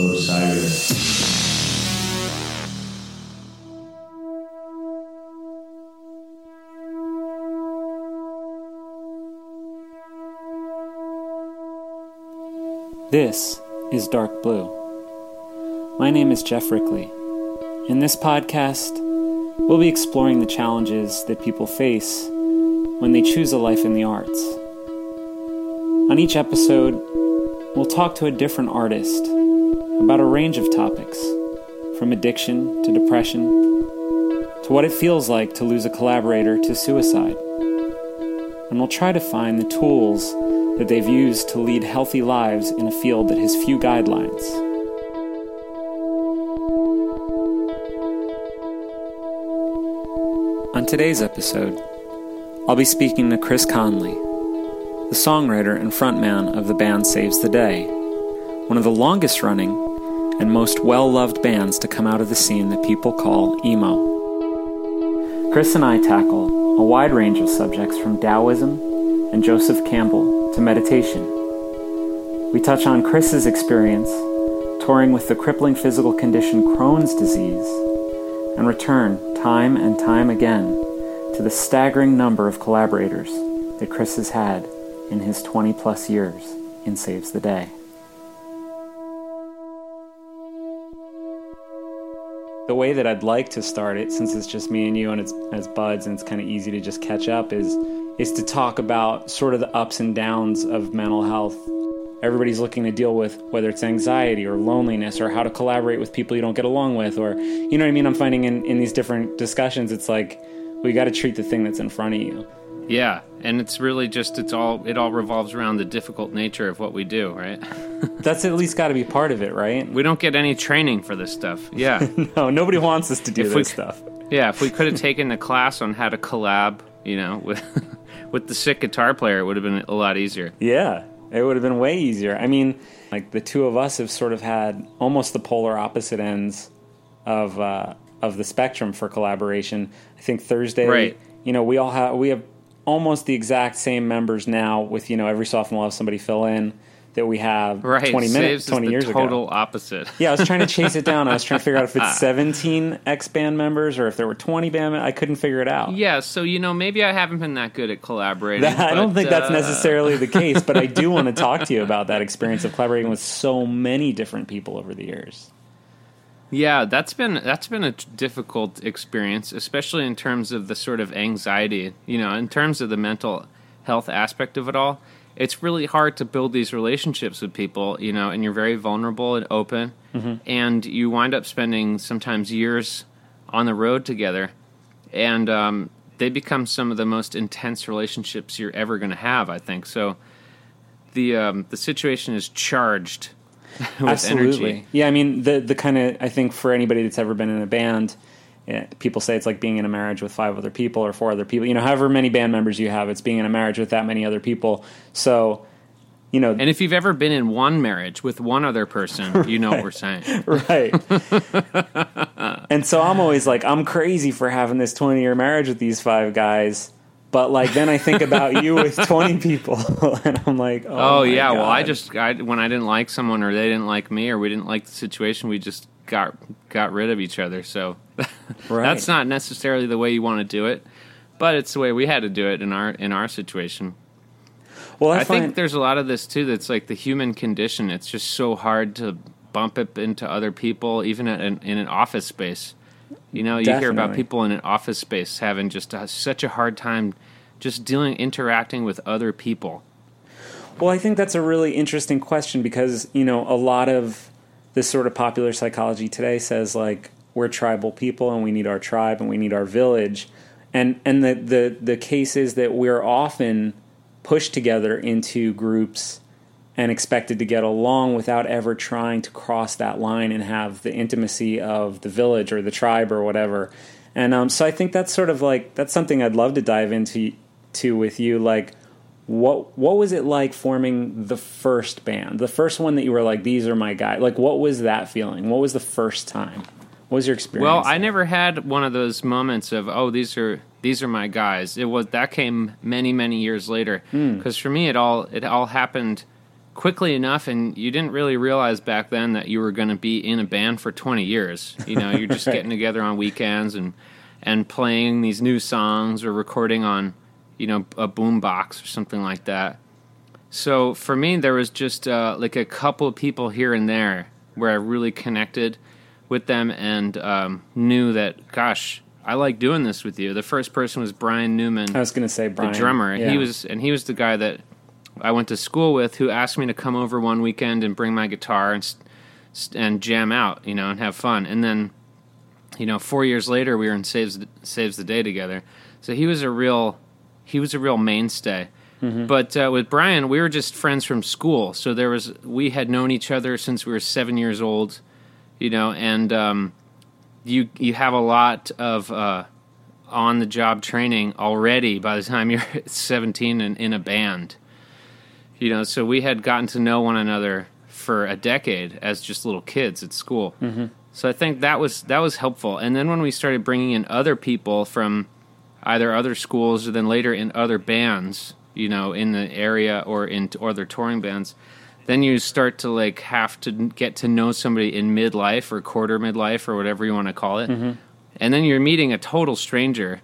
Osiris. This is Dark Blue. My name is Geoff Rickly. In this podcast, we'll be exploring the challenges that people face when they choose a life in the arts. On each episode, we'll talk to a different artist about a range of topics, from addiction to depression to what it feels like to lose a collaborator to suicide. And we'll try to find the tools that they've used to lead healthy lives in a field that has few guidelines. On today's episode, I'll be speaking to Chris Conley, the songwriter and frontman of the band Saves the Day, one of the longest running and most well loved bands to come out of the scene that people call emo. Chris and I tackle a wide range of subjects from Taoism and Joseph Campbell to meditation. We touch on Chris's experience touring with the crippling physical condition Crohn's disease and return time and time again to the staggering number of collaborators that Chris has had in his 20 plus years in Saves the Day. The way that I'd like to start it, since it's just me and you and it's as buds and it's kind of easy to just catch up, is is to talk about sort of the ups and downs of mental health. Everybody's looking to deal with whether it's anxiety or loneliness or how to collaborate with people you don't get along with or you know what I mean? I'm finding in, in these different discussions it's like we got to treat the thing that's in front of you. Yeah, and it's really just it's all it all revolves around the difficult nature of what we do, right? That's at least got to be part of it, right? We don't get any training for this stuff. Yeah. no, nobody wants us to do If this we- stuff. yeah, if we could have taken a class on how to collab, you know, with with the sick guitar player, it would have been a lot easier. Yeah, it would have been way easier. I mean, like the two of us have sort of had almost the polar opposite ends of uh, of the spectrum for collaboration. I think Thursday, Right. You know, we all have we have almost the exact same members now. With you know, every sophomore we'll have somebody fill in that we have Right. twenty minutes, Saves is twenty the years total ago. opposite. Yeah, I was trying to chase it down. I was trying to figure out if it's seventeen X band members or if there were twenty band. mem- I couldn't figure it out. Yeah, so you know, maybe I haven't been that good at collaborating. That- I don't but, think that's uh, necessarily the case, but I do want to talk to you about that experience of collaborating with so many different people over the years. Yeah, that's been that's been a difficult experience, especially in terms of the sort of anxiety. You know, in terms of the mental health aspect of it all, it's really hard to build these relationships with people. You know, and you're very vulnerable and open, and you wind up spending sometimes years on the road together, and um, they become some of the most intense relationships you're ever going to have. I think so. The um, the situation is charged Absolutely. energy. Yeah, I mean the the kind of I think for anybody that's ever been in a band, eh, people say it's like being in a marriage with five other people or four other people. You know, however many band members you have, it's being in a marriage with that many other people. So, you know, And if you've ever been in one marriage with one other person, you know what we're saying. right. and so I'm always like, I'm crazy for having this 20 year marriage with these five guys. But like then I think about you with 20 people, and I'm like, oh, Oh, yeah, well, I just I, when I didn't like someone or they didn't like me or we didn't like the situation, we just got got rid of each other. So Right. that's not necessarily the way you want to do it, but it's the way we had to do it in our in our situation. Well, I, I think there's a lot of this too. That's like the human condition. It's just so hard to bump it into other people, even at an, in an office space. You know, you hear about people in an office space having just a, such a hard time just dealing, interacting with other people. Well, I think that's a really interesting question because, you know, a lot of this sort of popular psychology today says like we're tribal people and we need our tribe and we need our village. And and the the the case is that we're often pushed together into groups and expected to get along without ever trying to cross that line and have the intimacy of the village or the tribe or whatever. And um, so I think that's sort of like that's something I'd love to dive into to with you. Like, what what was it like forming the first band, the first one that you were like, these are my guys? Like, what was that feeling? What was the first time? What was your experience? Well, I never had one of those moments of oh these are these are my guys. It was that came many many years later Hmm. because for me it all it all happened quickly enough, and you didn't really realize back then that you were going to be in a band for 20 years. You know, you're just Right. getting together on weekends and and playing these new songs or recording on, you know, a boom box or something like that. So for me, there was just uh, like a couple of people here and there where I really connected with them and um, knew that, gosh, I like doing this with you. The first person was Brian Newman I was going to say Brian, the drummer. Yeah. He was, and he was the guy that I went to school with, who asked me to come over one weekend and bring my guitar and and jam out, you know, and have fun. And then, you know, four years later, we were in Saves Saves the Day together. So he was a real, he was a real mainstay. But uh, with Brian, we were just friends from school. So there was, we had known each other since we were seven years old, you know, and um, you you have a lot of. Uh, on the job training already by the time you're 17 and in a band. You know, so we had gotten to know one another for a decade as just little kids at school. Mm-hmm. So I think that was that was helpful. And then when we started bringing in other people from either other schools or then later in other bands, you know, in the area or in or other touring bands, then you start to like have to get to know somebody in midlife or quarter midlife or whatever you want to call it. And then you're meeting a total stranger,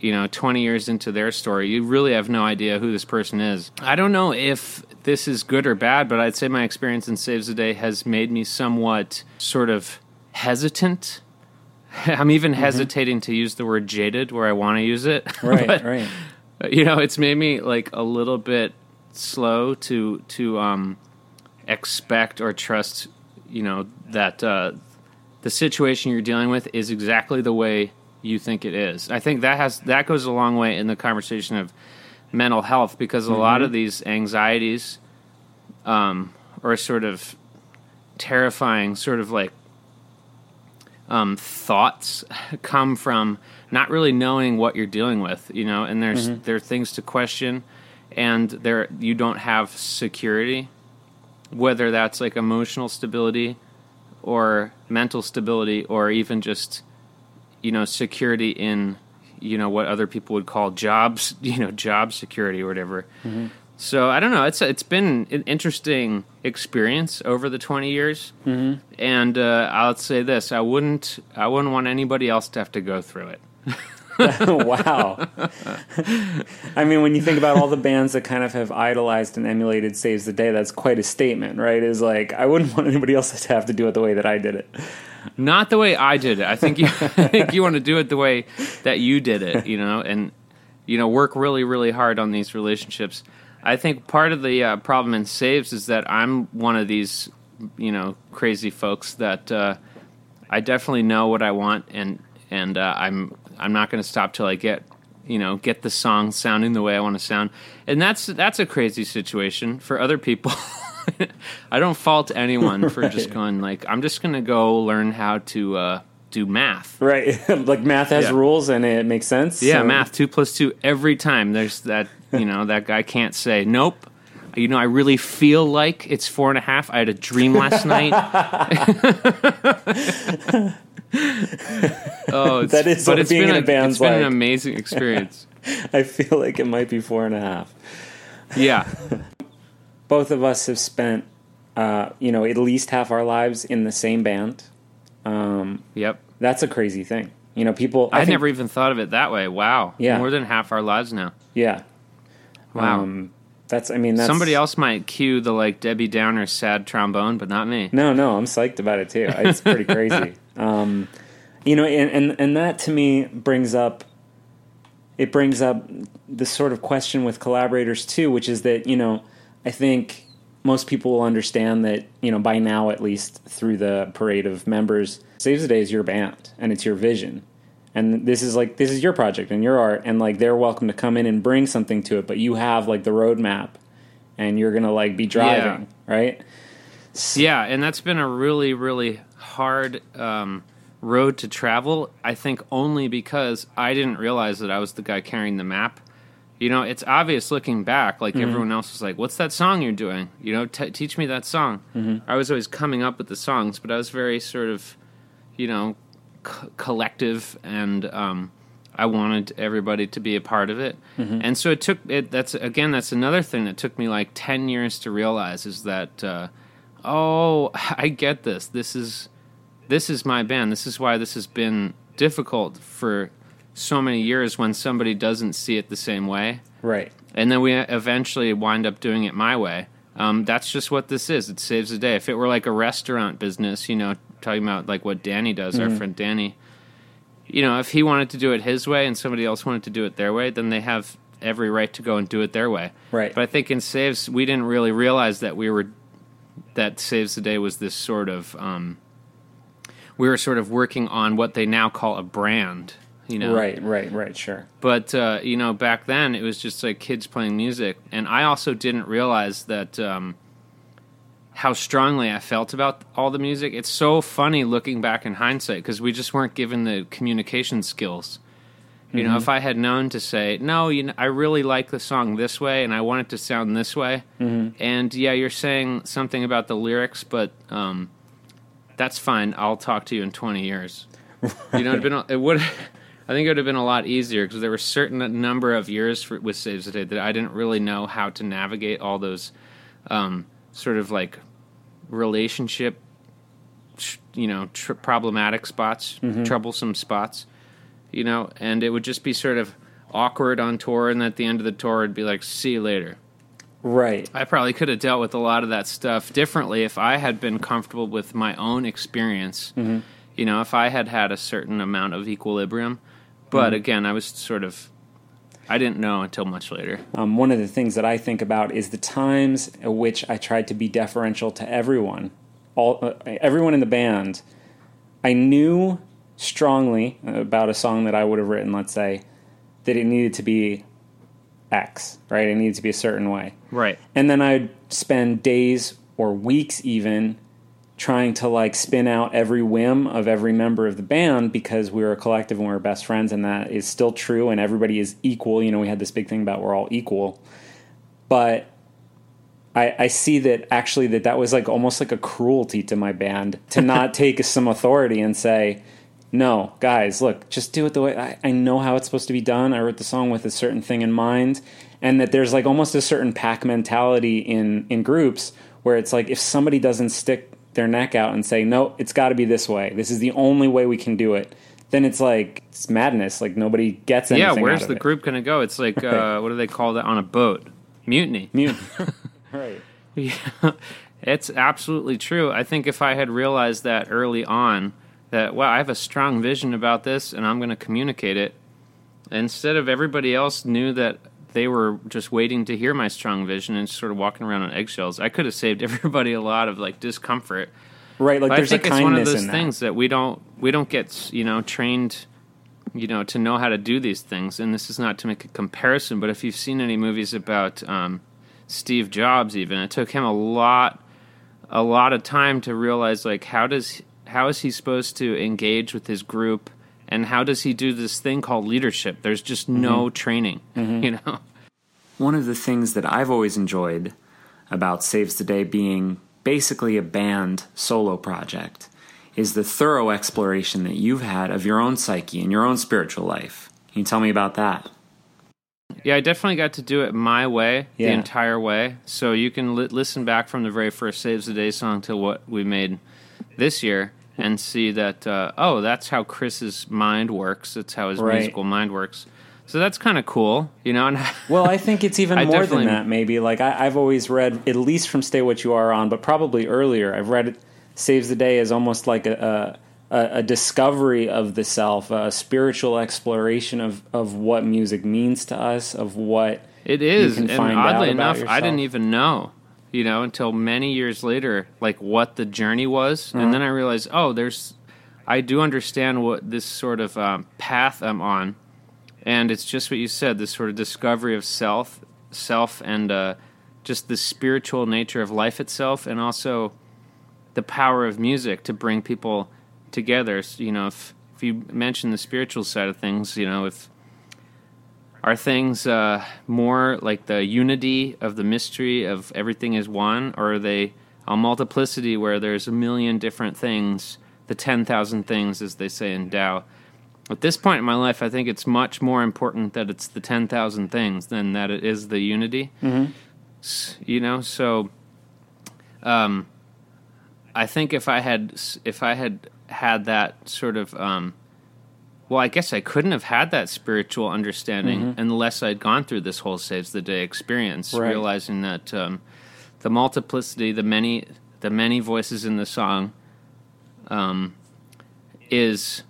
you know, 20 years into their story. You really have no idea who this person is. I don't know if this is good or bad, but I'd say my experience in Saves the Day has made me somewhat sort of hesitant. I'm even hesitating to use the word jaded where I want to use it. right, But, right. you know, it's made me like a little bit slow to to um expect or trust, you know, that uh the situation you're dealing with is exactly the way you think it is. I think that has that goes a long way in the conversation of mental health because a lot of these anxieties um, are sort of terrifying, sort of like um, thoughts come from not really knowing what you're dealing with, you know. And there's there are things to question, and there you don't have security, whether that's like emotional stability or mental stability or even just you know security in you know what other people would call jobs you know job security or whatever so i don't know it's it's been an interesting experience over the 20 years mm-hmm. and uh, i'll say this i wouldn't i wouldn't want anybody else to have to go through it wow. I mean, when you think about all the bands that kind of have idolized and emulated Saves the Day, that's quite a statement, right? Is like, I wouldn't want anybody else to have to do it the way that I did it. Not the way i did it. I think you i think you want to do it the way that you did it you know and you know work really really hard on these relationships. I think part of the uh, problem in saves is that i'm one of these you know crazy folks that uh, i definitely know what i want and and uh, i'm i'm not going to stop till i get you know get the song sounding the way i want to sound. And that's that's a crazy situation for other people i don't fault anyone for just going like i'm just going to go learn how to uh, do math Right. like math has Yeah. rules and it makes sense. yeah, so- math two plus two every time. There's that you know that guy can't say nope. You know, I really feel like it's four and a half. I had a dream last night. oh, it's, That is but it's being been in a a, band's it's been an amazing experience. I feel like it might be four and a half. yeah, Both of us have spent, uh, you know, at least half our lives in the same band. Um, yep. that's a crazy thing. You know, people. I, think- never even thought of it that way. Wow. Yeah. More than half our lives now. Yeah. Wow. Um, that's. I mean, that's Somebody else might cue the like Debbie Downer sad trombone, but not me. No, no, I'm psyched about it too. It's pretty crazy. Um, you know, and, and and that to me brings up it brings up this sort of question with collaborators too, which is that you know I think most people will understand that you know by now at least through the parade of members, Saves the Day is your band and it's your vision. And this is like this is your project and your art, and like they're welcome to come in and bring something to it, but you have like the roadmap, and you're gonna like be driving, right? Yeah, and that's been a really, really hard um, road to travel. I think only because I didn't realize that I was the guy carrying the map. You know, it's obvious looking back. Like everyone else was like, "What's that song you're doing?" You know, t- teach me that song. I was always coming up with the songs, but I was very sort of, you know, c- collective, and um, I wanted everybody to be a part of it, and so it took it. That's again, that's another thing that took me like ten years to realize is that uh, oh, I get this. This is this is my band. This is why this has been difficult for so many years when somebody doesn't see it the same way Right. and then we eventually wind up doing it my way. Um, that's just what this is. It saves the day. If it were like a restaurant business, you know, talking about like what Danny does, our friend Danny, you know, if he wanted to do it his way and somebody else wanted to do it their way, then they have every right to go and do it their way. Right. But I think in Saves, we didn't really realize that we were that Saves the Day was this sort of um, we were sort of working on what they now call a brand. You know, Right, right, right, sure. but uh, you know, back then it was just like kids playing music, and I also didn't realize that um, how strongly I felt about all the music. It's so funny looking back in hindsight because we just weren't given the communication skills. You know, if I had known to say, no, you know, I really like the song this way, and I want it to sound this way, and yeah, you're saying something about the lyrics, but um, that's fine. I'll talk to you in 20 years. You know, it'd been it would. I think it would have been a lot easier because there were certain number of years for, with Saves the Day that I didn't really know how to navigate all those um, sort of like relationship, you know, tr- problematic spots, troublesome spots, you know, and it would just be sort of awkward on tour, and at the end of the tour, it'd be like, "See you later." Right. I probably could have dealt with a lot of that stuff differently if I had been comfortable with my own experience. You know, if I had had a certain amount of equilibrium. But again, I was sort of, I didn't know until much later. Um, one of the things that I think about is the times at which I tried to be deferential to everyone, all uh, everyone in the band. I knew strongly about a song that I would have written, let's say, that it needed to be X, right? It needed to be a certain way. Right. And then I'd spend days or weeks even trying to like spin out every whim of every member of the band because we were a collective and we were best friends and that is still true and everybody is equal. You know, we had this big thing about we're all equal. But I, I see that actually that that was like almost like a cruelty to my band to not take some authority and say, no, guys, look, just do it the way I, I know how it's supposed to be done. I wrote the song with a certain thing in mind, and that there's like almost a certain pack mentality in in groups where it's like if somebody doesn't stick their neck out and say, no, it's got to be this way. This is the only way we can do it. Then it's like it's madness. Like nobody gets anything. Yeah, where's the it. group going to go? It's like, uh, what do they call that on a boat? Mutiny. Mute. right. Yeah, it's absolutely true. I think if I had realized that early on, that well, I have a strong vision about this, and I'm going to communicate it, instead of everybody else knew that they were just waiting to hear my strong vision and sort of walking around on eggshells, I could have saved everybody a lot of like discomfort. Right. Like But I there's a think it's one of those in that. things that we don't we don't get you know trained you know to know how to do these things and this is not to make a comparison but if you've seen any movies about um, steve jobs even it took him a lot a lot of time to realize like how does how is he supposed to engage with his group and how does he do this thing called leadership there's just Mm-hmm. no training you know One of the things that I've always enjoyed about Saves the Day being basically a band solo project is the thorough exploration that you've had of your own psyche and your own spiritual life. Can you tell me about that? Yeah, I definitely got to do it my way Yeah. the entire way. So you can li- listen back from the very first Saves the Day song to what we made this year and see that, uh, oh, that's how Chris's mind works. That's how his Right. musical mind works. So that's kind of cool, you know? And Well, I think it's even more than that, maybe. Like, I, I've always read, at least from Stay What You Are On, but probably earlier, I've read it, Saves the Day as almost like a, a, a discovery of the self, a spiritual exploration of, of what music means to us, of what. It is, can and find out oddly enough, I didn't even know, you know, until many years later, like what the journey was, Mm-hmm. and then I realized, oh, there's, I do understand what this sort of um, path I'm on, and it's just what you said, this sort of discovery of self, self, and uh, just the spiritual nature of life itself, and also the power of music to bring people together. So, you know, if if you mention the spiritual side of things, you know, if are things uh, more like the unity of the mystery of everything is one, or are they a multiplicity where there's a million different things, the 10,000 things, as they say in Tao? at this point in my life, I think it's much more important that it's the 10,000 things than that it is the unity. Mm-hmm. You know, so um, I think if I had if I had had that sort of um, well, I guess I couldn't have had that spiritual understanding Mm-hmm. unless I'd gone through this whole saves the day experience, Right. realizing that um, the multiplicity, the many, the many voices in the song, um, is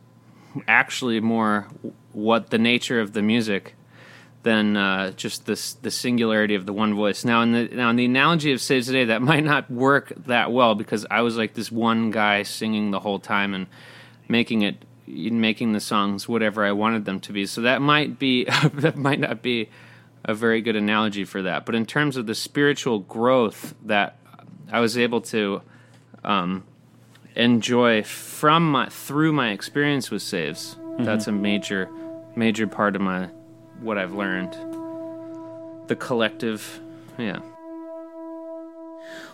actually more what the nature of the music than uh, just this the singularity of the one voice. Now, in the now in the analogy of saves the day, that might not work that well because I was like this one guy singing the whole time and making it making the songs whatever I wanted them to be. So that might be that might not be a very good analogy for that. But in terms of the spiritual growth that I was able to um, enjoy from my through my experience with saves, that's a major major part of my what I've learned. The collective, yeah.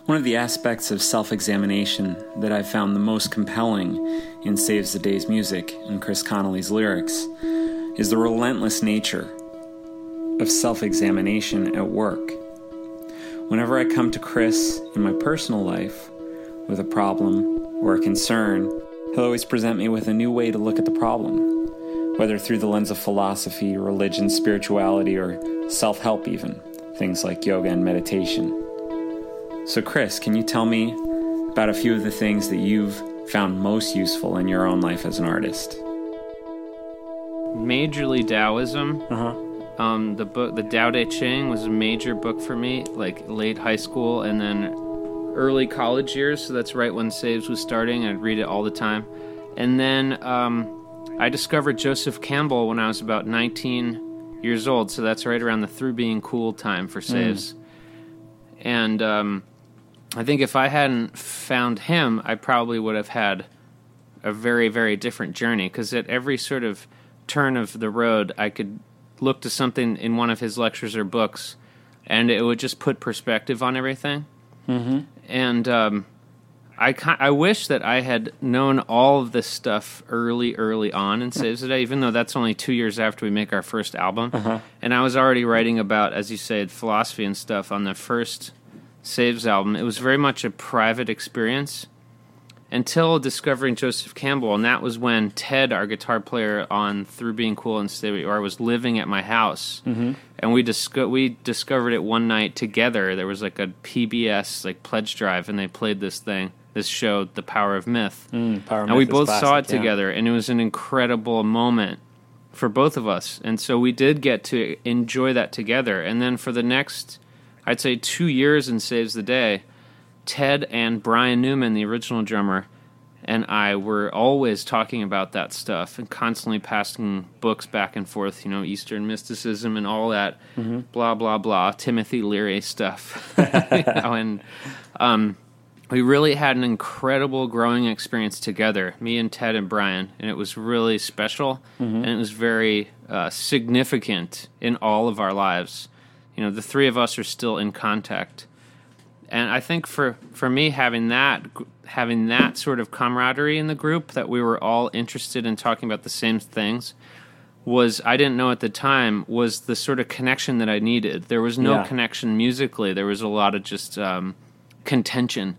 One of the aspects of self examination that I've found the most compelling in Saves the Day's music and Chris Conley's lyrics is the relentless nature of self examination at work. Whenever I come to Chris in my personal life with a problem or a concern, he'll always present me with a new way to look at the problem, whether through the lens of philosophy, religion, spirituality, or self help, even things like yoga and meditation. So, Chris, can you tell me about a few of the things that you've found most useful in your own life as an artist? Majorly Taoism. Uh huh. Um, the book, the Tao Te Ching, was a major book for me, like late high school and then early college years. So that's right when Saves was starting. I'd read it all the time. And then um, I discovered Joseph Campbell when I was about 19 years old. So that's right around the through being cool time for Saves. And um, I think if I hadn't found him, I probably would have had a very, very different journey. Because at every sort of turn of the road, I could look to something in one of his lectures or books, and it would just put perspective on everything. Mm-hmm. And um, I I wish that I had known all of this stuff early, early on in Saves the Day, even though that's only two years after we make our first album. And I was already writing about, as you said, philosophy and stuff on the first Saves album. It was very much a private experience until discovering Joseph Campbell, and that was when Ted, our guitar player on Through Being Cool and Stay Where I was living at my house, mm-hmm. and we disco- we discovered it one night together. There was like a PBS like pledge drive, and they played this thing, this show, The Power of Myth, Mm, Power and we both saw it together, and it was an incredible moment for both of us. And so we did get to enjoy that together. And then for the next, I'd say, two years in Saves the Day, Ted and Brian Newman, the original drummer, and I were always talking about that stuff and constantly passing books back and forth, you know, Eastern mysticism and all that, blah blah blah, Timothy Leary stuff, you know, and um, we really had an incredible growing experience together, me and Ted and Brian, and it was really special and it was very uh, significant in all of our lives. You know, the three of us are still in contact and I think for for me having that having that sort of camaraderie in the group that we were all interested in talking about the same things was I didn't know at the time was the sort of connection that I needed. There was no Yeah. connection musically. There was a lot of just um, contention,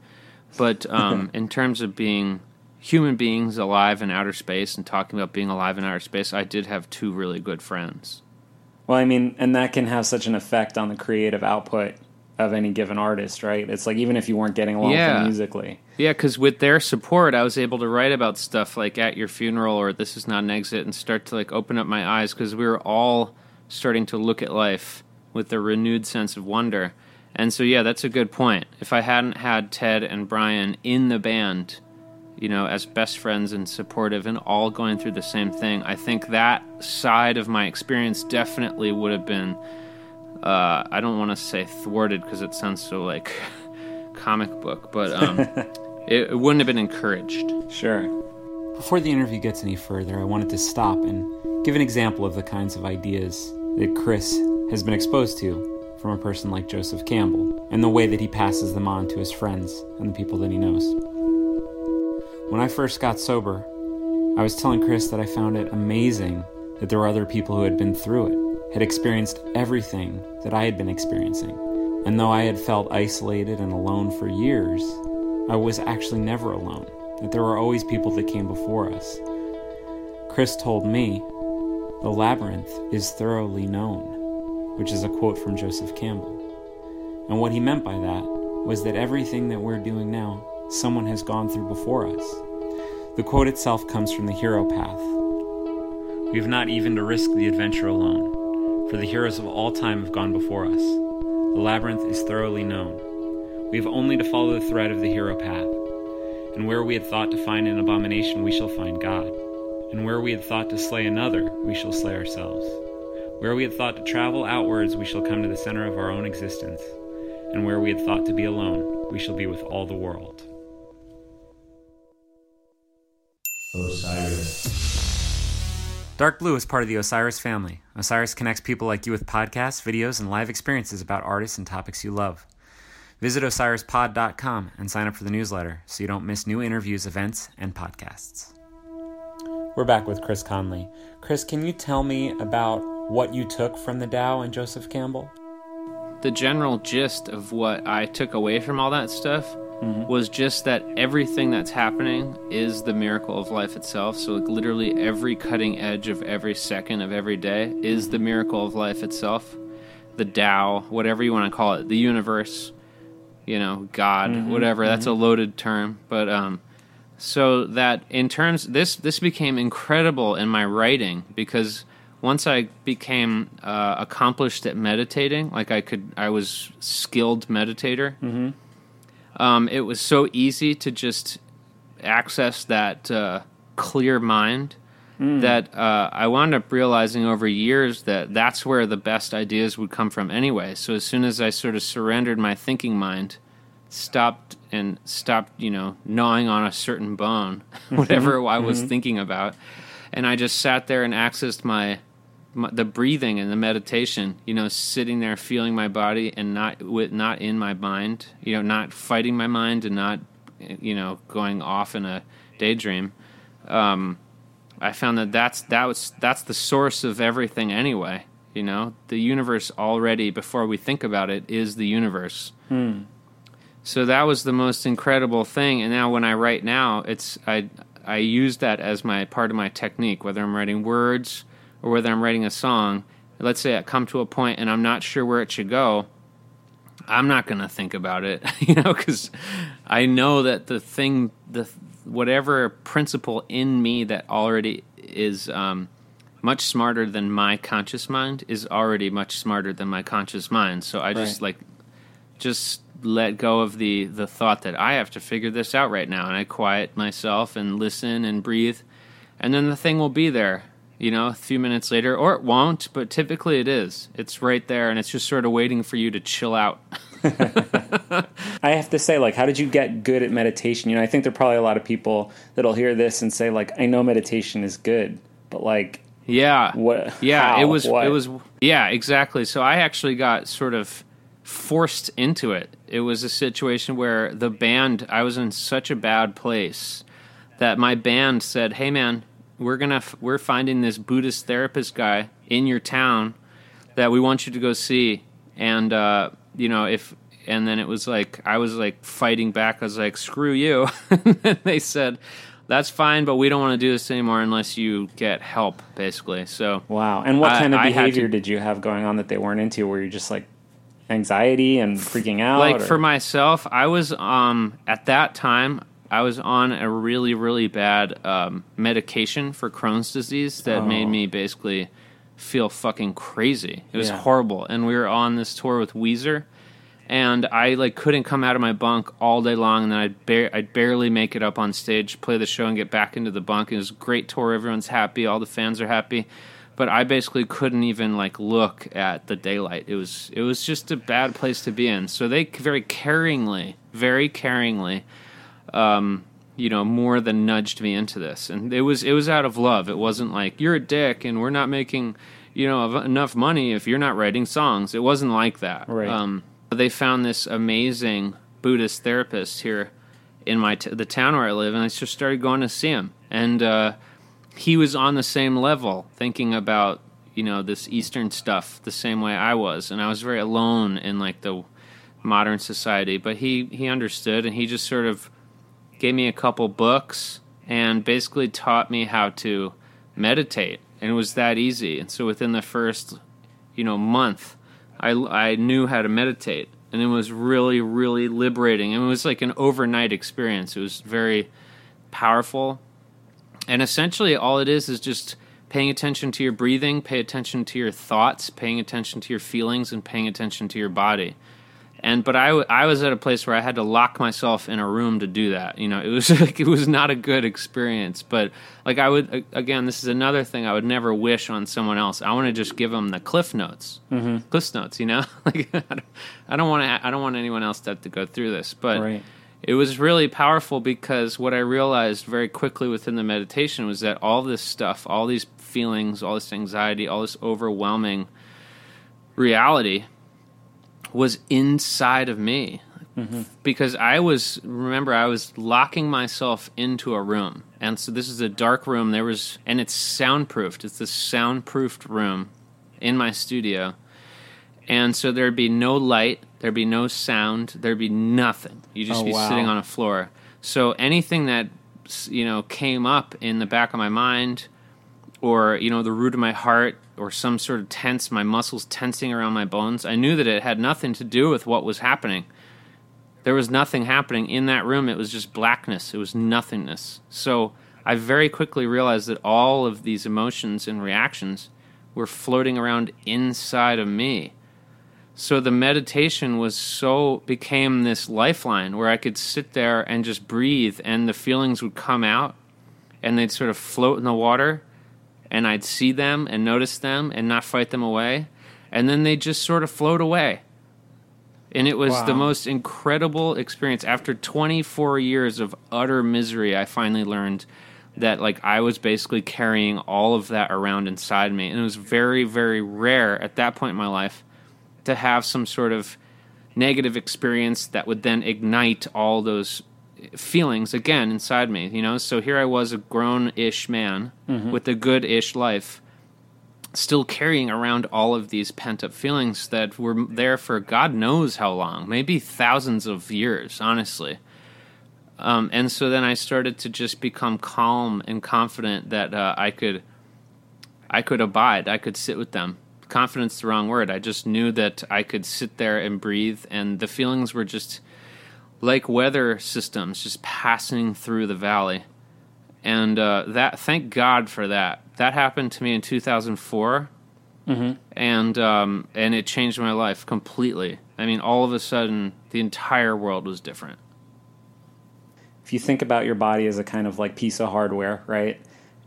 but um, in terms of being human beings alive in outer space and talking about being alive in outer space, I did have two really good friends. Well, I mean, and that can have such an effect on the creative output of any given artist, right? It's like even if you weren't getting along Yeah. musically. Yeah, because with their support, I was able to write about stuff like "At Your Funeral" or "This Is Not an Exit" and start to like open up my eyes because we were all starting to look at life with a renewed sense of wonder. And so, yeah, that's a good point. If I hadn't had Ted and Brian in the band, you know, as best friends and supportive and all going through the same thing, I think that side of my experience definitely would have been. Uh, I don't want to say thwarted because it sounds so like comic book, but um, it, it wouldn't have been encouraged. Sure. Before the interview gets any further, I wanted to stop and give an example of the kinds of ideas that Chris has been exposed to from a person like Joseph Campbell and the way that he passes them on to his friends and the people that he knows. When I first got sober, I was telling Chris that I found it amazing that there were other people who had been through it, had experienced everything that I had been experiencing. And though I had felt isolated and alone for years, I was actually never alone, that there were always people that came before us. Chris told me, The labyrinth is thoroughly known, which is a quote from Joseph Campbell. And what he meant by that was that everything that we're doing now, someone has gone through before us. The quote itself comes from the hero path. We have not even to risk the adventure alone, for the heroes of all time have gone before us. The labyrinth is thoroughly known. We have only to follow the thread of the hero path. And where we had thought to find an abomination, we shall find God. And where we had thought to slay another, we shall slay ourselves. Where we had thought to travel outwards, we shall come to the center of our own existence. And where we had thought to be alone, we shall be with all the world. Osiris. Dark Blue is part of the Osiris family. Osiris connects people like you with podcasts, videos, and live experiences about artists and topics you love. Visit osirispod.com and sign up for the newsletter so you don't miss new interviews, events, and podcasts. We're back with Chris Conley. Chris, can you tell me about what you took from the Tao and Joseph Campbell? The general gist of what I took away from all that stuff mm-hmm. was just that everything that's happening is the miracle of life itself. So, like, literally, every cutting edge of every second of every day is the miracle of life itself. The Tao, whatever you want to call it, the universe, you know, God, mm-hmm. whatever. Mm-hmm. That's a mm-hmm. loaded term, but um, so that in terms this this became incredible in my writing because once I became uh, accomplished at meditating, like I could, I was skilled meditator. Mm-hmm. Um, it was so easy to just access that uh, clear mind mm. that uh, I wound up realizing over years that that's where the best ideas would come from anyway. So as soon as I sort of surrendered my thinking mind, stopped and stopped, you know, gnawing on a certain bone, mm-hmm. whatever I was mm-hmm. thinking about, and I just sat there and accessed my the breathing and the meditation, you know, sitting there feeling my body and not with not in my mind, you know, not fighting my mind and not, you know, going off in a daydream. Um, I found that that's that was that's the source of everything anyway. You know, the universe already before we think about it is the universe. Hmm. So that was the most incredible thing. And now when I write now, it's I I use that as my part of my technique, whether I'm writing words or whether I'm writing a song, let's say I come to a point and I'm not sure where it should go, I'm not going to think about it, you know, because I know that the thing, the whatever principle in me that already is um, much smarter than my conscious mind is already much smarter than my conscious mind. So I just right. like just let go of the the thought that I have to figure this out right now, and I quiet myself and listen and breathe, and then the thing will be there you know, a few minutes later, or it won't, but typically it is. It's right there and it's just sort of waiting for you to chill out. I have to say, like, how did you get good at meditation? You know, I think there are probably a lot of people that'll hear this and say, like, I know meditation is good, but like, yeah, what? Yeah, how, it was, what? it was, yeah, exactly. So I actually got sort of forced into it. It was a situation where the band, I was in such a bad place that my band said, "Hey, man." We're gonna we're finding this Buddhist therapist guy in your town that we want you to go see, and uh, you know if and then it was like I was like fighting back. I was like, "Screw you!" and they said, "That's fine, but we don't want to do this anymore unless you get help." Basically, so wow. And what kind of behavior to, did you have going on that they weren't into? Were you're just like anxiety and freaking out? Like or? for myself, I was um at that time I was on a really, really bad um, medication for Crohn's disease that oh. made me basically feel fucking crazy. It was yeah. horrible. And we were on this tour with Weezer, and I like couldn't come out of my bunk all day long. And then I'd, ba- I'd barely make it up on stage, play the show, and get back into the bunk. It was a great tour. Everyone's happy. All the fans are happy. But I basically couldn't even like look at the daylight. It was it was just a bad place to be in. So they very caringly, very caringly um, you know, more than nudged me into this. And it was it was out of love. It wasn't like you're a dick and we're not making you know enough money if you're not writing songs. It wasn't like that. Right. Um, they found this amazing Buddhist therapist here in my t- the town where I live, and I just started going to see him. And uh, he was on the same level, thinking about you know this Eastern stuff the same way I was, and I was very alone in like the modern society. But he he understood, and he just sort of gave me a couple books and basically taught me how to meditate, and it was that easy. And so within the first you know month, I I knew how to meditate, and it was really really liberating. And it was like an overnight experience. It was very powerful, and essentially all it is is just paying attention to your breathing, pay attention to your thoughts, paying attention to your feelings, and paying attention to your body. And but I, I was at a place where I had to lock myself in a room to do that. You know, it was like it was not a good experience. But like I would again, this is another thing I would never wish on someone else. I want to just give them the cliff notes, mm-hmm. cliff notes. You know, like I don't want to. I don't want anyone else to have to go through this. But Right. it was really powerful because what I realized very quickly within the meditation was that all this stuff, all these feelings, all this anxiety, all this overwhelming reality was inside of me. Mm-hmm. Because I was, remember, I was locking myself into a room. And so this is a dark room. There was, and it's soundproofed. It's this soundproofed room in my studio. And so there'd be no light, there'd be no sound, there'd be nothing. You'd just Oh, be wow. sitting on a floor. So anything that you know came up in the back of my mind, or you know the root of my heart, or some sort of tense, my muscles tensing around my bones, I knew that it had nothing to do with what was happening. There was nothing happening in that room. It was just blackness. It was nothingness. So I very quickly realized that all of these emotions and reactions were floating around inside of me. So the meditation was so became this lifeline where I could sit there and just breathe and the feelings would come out and they'd sort of float in the water and I'd see them and notice them and not fight them away and then they just sort of float away. And it was the most incredible experience. After 24 years of utter misery, I finally learned that like I was basically carrying all of that around inside me. And it was very, very rare at that point in my life to have some sort of negative experience that would then ignite all those feelings again inside me, you know? So here I was a grown-ish man with a good-ish life still carrying around all of these pent up feelings that were there for God knows how long, maybe thousands of years, honestly. Um, and so then I started to just become calm and confident that uh, I could, I could abide, I could sit with them. Confidence, the wrong word. I just knew that I could sit there and breathe, and the feelings were just like weather systems, just passing through the valley and uh, that thank God for that. That happened to me in 2004, and um, and it changed my life completely. I mean, all of a sudden, the entire world was different. if you think about your body as a kind of like piece of hardware, right?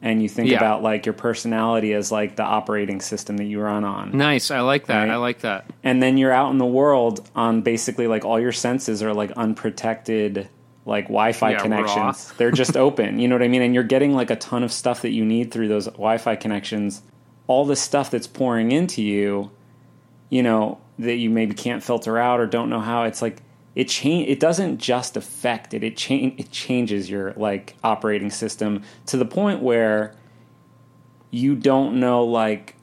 And you think Yeah. about like your personality as like the operating system that you run on. Nice, I like that. Right. I like that. And then you're out in the world on basically like all your senses are like unprotected like Wi-Fi Yeah, connections. They're just open, you know what I mean? And you're getting like a ton of stuff that you need through those Wi-Fi connections. All the stuff that's pouring into you, you know, that you maybe can't filter out or don't know how. It's like it change. It doesn't just affect it. It change. It changes your like operating system to the point where you don't know. Like,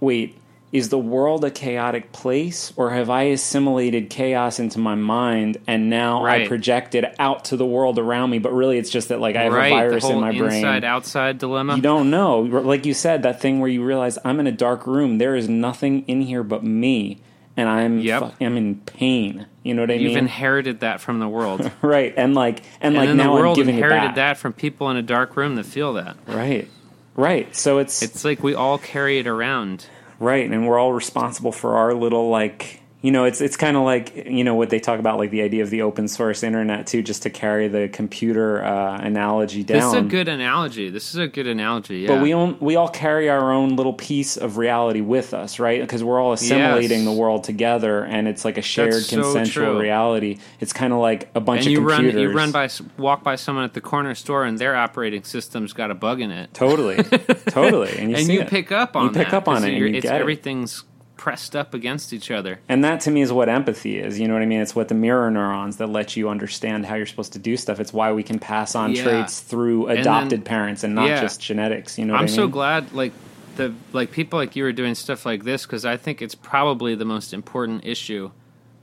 wait, is the world a chaotic place, or have I assimilated chaos into my mind and now I project it out to the world around me? But really, it's just that like I have right, a virus in my brain inside outside dilemma. you don't know. Like you said, that thing where you realize I'm in a dark room. There is nothing in here but me, and I'm Yep. I'm in pain. You know what I mean? You've inherited that from the world, right, and like and, and like then the now world I'm giving it inherited back. that from people in a dark room that feel that. Right, right. So it's, It's like we all carry it around. right, and we're all responsible for our little like you know it's it's kind of like you know what they talk about like the idea of the open source internet too, just to carry the computer uh, analogy down. This is a good analogy. This is a good analogy. Yeah. But we all, we all carry our own little piece of reality with us, right? Because we're all assimilating Yes. the world together, and it's like a shared That's consensual true. reality. It's kind of like a bunch and you of run you run by walk by someone at the corner store and their operating system's got a bug in it totally, totally, and you and see you it. pick up on You pick up on it and you're- you it's get it. Pressed up against each other. And that to me is what empathy is. You know what I mean? It's what the mirror neurons that let you understand how you're supposed to do stuff. It's why we can pass on Yeah. traits through then- adopted parents and not yeah. just genetics. You know what I'm I mean? so glad, like the like people like you are doing stuff like this because I think it's probably the most important issue,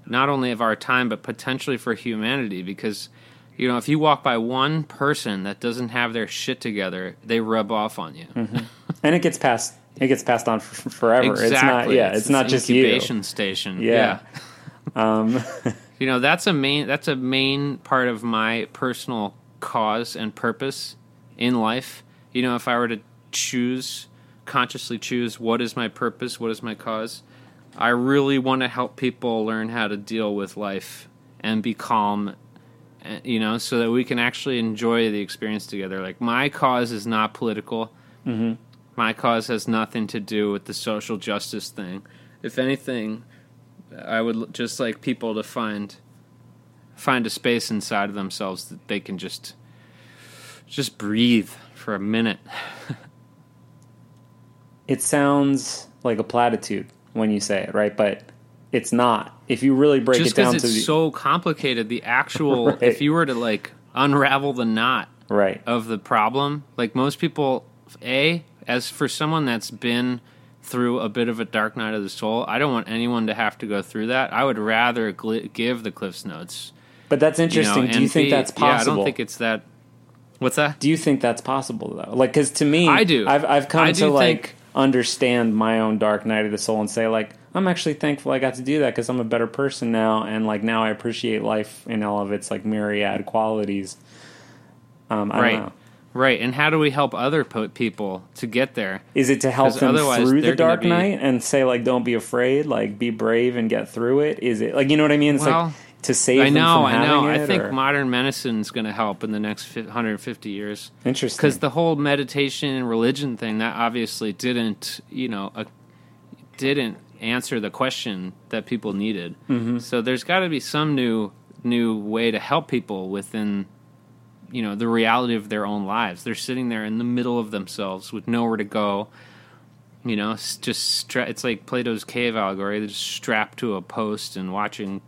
not only of our time but potentially for humanity. Because you know, if you walk by one person that doesn't have their shit together, they rub off on you. Mm-hmm. And it gets passed. It gets passed on f- f- forever. Exactly. It's not. Yeah. It's, not this just you. incubation station. Yeah. Um, You know, that's a main that's a main part of my personal cause and purpose in life. You know, if I were to choose consciously choose what is my purpose, what is my cause, I really want to help people learn how to deal with life and be calm uh, you know, so that we can actually enjoy the experience together. Like my cause is not political. Mm-hmm. My cause has nothing to do with the social justice thing. If anything, I would just like people to find find a space inside of themselves that they can just just breathe for a minute. it sounds like a platitude when you say it, right? But it's not. If you really break just it down because to it's the so complicated, the actual Right. if you were to like unravel the knot right, of the problem. Like most people, a as for someone that's been through a bit of a dark night of the soul, I don't want anyone to have to go through that. I would rather gl- give the Cliff's Notes. but that's You know, interesting. Do you think B, that's Yeah, I don't think it's that. What's that? do you think that's possible though? Like, because to me, I do. I've I've come I to like think- understand my own dark night of the soul and say like I'm actually thankful I got to do that because I'm a better person now, and like now I appreciate life in all of its like myriad qualities. Um, I Right. Right, and how do we help other po- people to get there? Is it to help them through the dark be- night and say like, "Don't be afraid, like be brave and get through it"? Is it like you know what I mean? It's Well, like to save I know, I know. having I think or- modern medicine's going to help in the next fi- 150 years. interesting because the whole meditation and religion thing that obviously didn't you know uh, didn't answer the question that people needed Mm-hmm. so there's got to be some new new way to help people within you know the reality of their own lives. They're sitting there in the middle of themselves with nowhere to go you know s- just stra- it's like plato's cave allegory. They're just strapped to a post and watching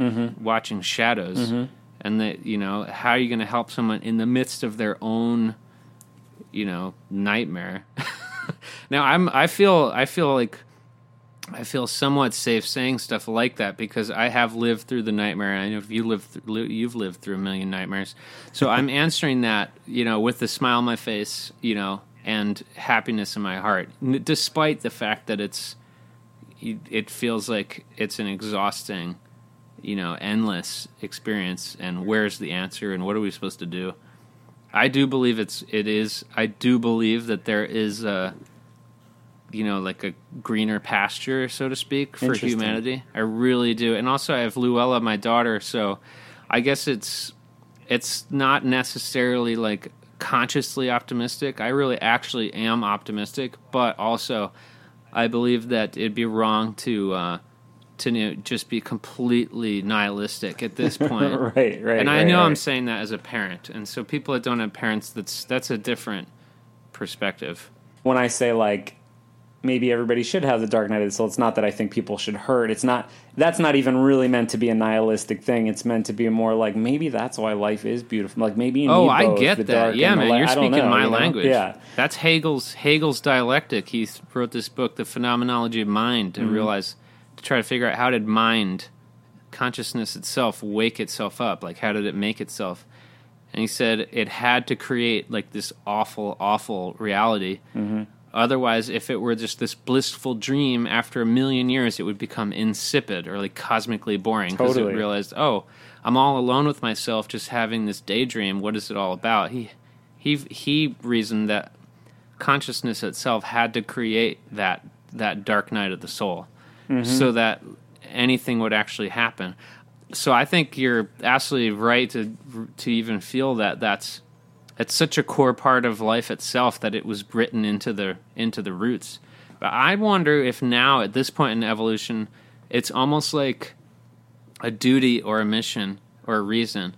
Mm-hmm. watching shadows. And that you know how are you going to help someone in the midst of their own you know nightmare? Now i'm i feel i feel like i feel somewhat safe saying stuff like that because i have lived through the nightmare. And i know if you lived through, you've lived through a million nightmares. So i'm answering that you know with a smile on my face you know and happiness in my heart n- despite the fact that it's it feels like it's an exhausting you know endless experience. And where's the answer? And what are we supposed to do? I do believe it's it is i do believe that there is a you know like a greener pasture so to speak for humanity. I really do. And also i have luella my daughter so i guess it's it's not necessarily like consciously optimistic. I really actually am optimistic but also i believe that it'd be wrong to uh to you know, just be completely nihilistic at this point. Right, right. and I right, know I'm saying that as a parent, and so people that don't have parents, that's that's a different perspective. when I say like maybe everybody should have the dark night of the soul, it's not that I think people should hurt. It's not that's not even really meant to be a nihilistic thing. It's meant to be more like maybe that's why life is beautiful. Like maybe Oh, I get that. Yeah, man, you're speaking know, my you know? language. Yeah. that's Hegel's Hegel's dialectic. He wrote this book, The Phenomenology of Mind, Mm-hmm. to realize to try to figure out how did mind, consciousness itself, wake itself up. Like how did it make itself? And he said it had to create like this awful, awful reality. Mm-hmm. Otherwise, if it were just this blissful dream, after a million years, it would become insipid or like cosmically boring because Totally. it realized, oh, I'm all alone with myself, just having this daydream. What is it all about? He he he reasoned that consciousness itself had to create that that dark night of the soul, mm-hmm. so that anything would actually happen. So I think you're absolutely right to to even feel that that's it's such a core part of life itself that it was written into the into the roots. But I wonder if now at this point in evolution, it's almost like a duty or a mission or a reason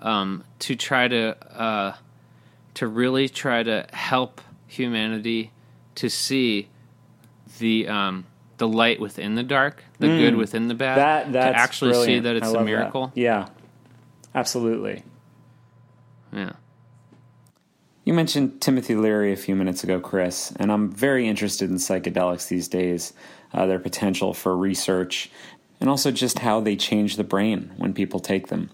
um, to try to uh, to really try to help humanity to see the um, the light within the dark, the good within the bad. Mm. That to actually see brilliant. that I it's a miracle. Yeah, absolutely. Yeah. You mentioned Timothy Leary a few minutes ago, Chris, and I'm very interested in psychedelics these days, uh, their potential for research, and also just how they change the brain when people take them.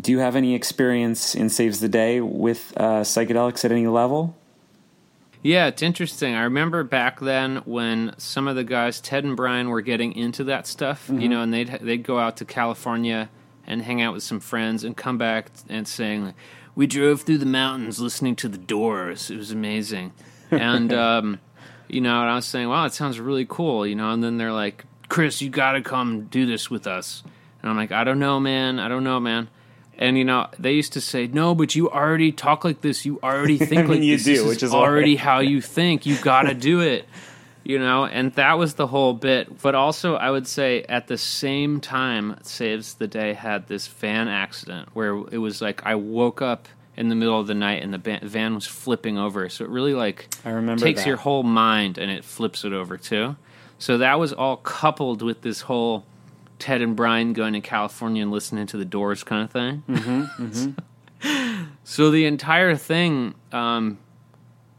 Do you have any experience in Saves the Day with uh, psychedelics at any level? Yeah, it's interesting. I remember back then when some of the guys, Ted and Brian, were getting into that stuff, Mm-hmm. you know, and they'd they'd go out to California and hang out with some friends and come back and saying, like, "We drove through the mountains listening to the Doors. It was amazing." And um, you know, and I was saying, "Wow, it sounds really cool," you know. And then they're like, "Chris, you got to come do this with us." And I'm like, "I don't know, man. I don't know, man." And you know, they used to say, "No, but you already talk like this. You already think mean, like you this. do, This which is already how you think. You got to do it." You know, and that was the whole bit. But also, I would say at the same time, Saves the Day had this van accident where it was like I woke up in the middle of the night and the ba- van was flipping over. So it really like I remember takes that. your whole mind and it flips it over too. So that was all coupled with this whole Ted and Brian going to California and listening to the Doors kind of thing. Mm-hmm, so the entire thing um,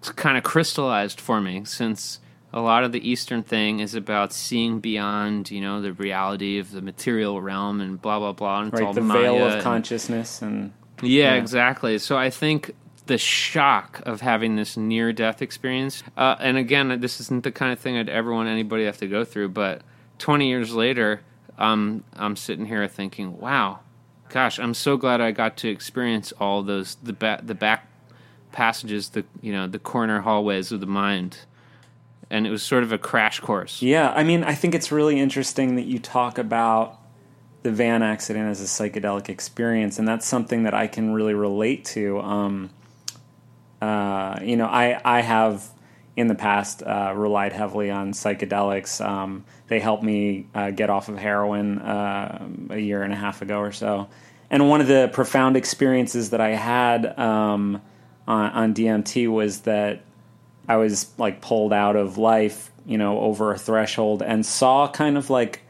kind of crystallized for me since a lot of the Eastern thing is about seeing beyond, you know, the reality of the material realm and blah blah blah. And it's all Right, the Maya veil of and- consciousness, and yeah, Yeah. exactly. So I think the shock of having this near death experience, uh, and again, this isn't the kind of thing I'd ever want anybody to have to go through, but 20 years later, um, I'm sitting here thinking, wow, gosh, I'm so glad I got to experience all those, the, ba- the back passages, the, you know, the corner hallways of the mind. And it was sort of a crash course. Yeah, I mean, I think it's really interesting that you talk about the van accident as a psychedelic experience, and that's something that I can really relate to. Um, uh, you know, I I have in the past uh, relied heavily on psychedelics. Um, they helped me uh, get off of heroin uh, a year and a half ago or so. And one of the profound experiences that I had um, on, on DMT was that I was like pulled out of life, you know, over a threshold and saw kind of like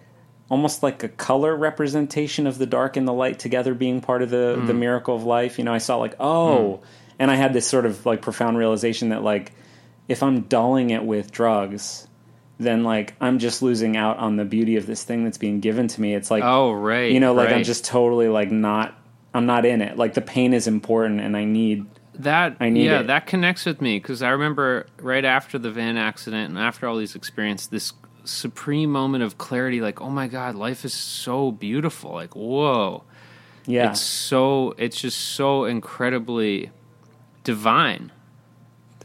almost like a color representation of the dark and the light together being part of the the mm. miracle of life. You know, I saw like, oh, mm. and I had this sort of like profound realization that like if I'm dulling it with drugs, then like I'm just losing out on the beauty of this thing that's being given to me. It's like Oh, right. you know, like I'm just totally like not I'm not in it. Like the pain is important and I need That I need yeah, it. that connects with me because I remember right after the van accident and after all these experiences, this supreme moment of clarity, like, oh my god, life is so beautiful. Like, whoa, yeah. it's so it's just so incredibly divine.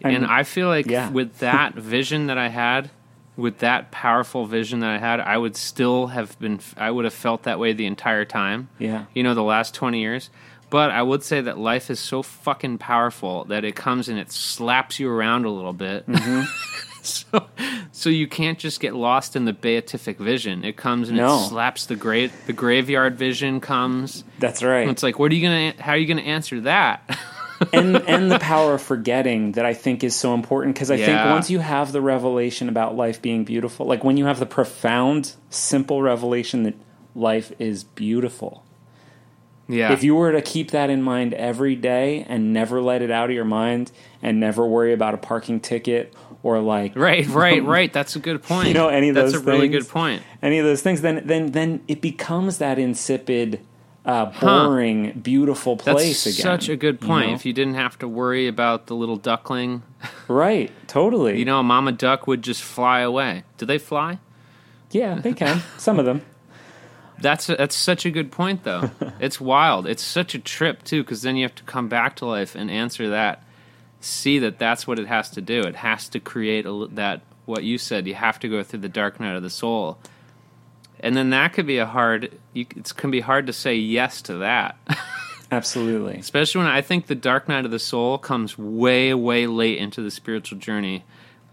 I'm- and I feel like yeah. with that vision that I had, with that powerful vision that I had, I would still have been, I would have felt that way the entire time yeah. you know, the last 20 years. But I would say that life is so fucking powerful that it comes and it slaps you around a little bit. Mm-hmm. so, so you can't just get lost in the beatific vision. It comes and No. it slaps the great the graveyard vision comes. That's right. It's like, what are you gonna? How are you gonna answer that? and and the power of forgetting that I think is so important because I think once you have the revelation about life being beautiful, like when you have the profound, simple revelation that life is beautiful. Yeah. If you were to keep that in mind every day and never let it out of your mind and never worry about a parking ticket or like right, right, right. That's a good point. You know, any of That's those a really good point. any of those things, then then then it becomes that insipid, uh, boring, beautiful That's place again. such a good you point. know? If you didn't have to worry about the little duckling, right, totally. you know, a mama duck would just fly away. Do they fly? yeah, they can. Some of them. That's that's such a good point, though. it's wild. It's such a trip too, because then you have to come back to life and answer that. See that that's what it has to do. It has to create a, that what you said. You have to go through the dark night of the soul, and then that could be a hard. You, it can be hard to say yes to that, Absolutely. especially when I think the dark night of the soul comes way way late into the spiritual journey.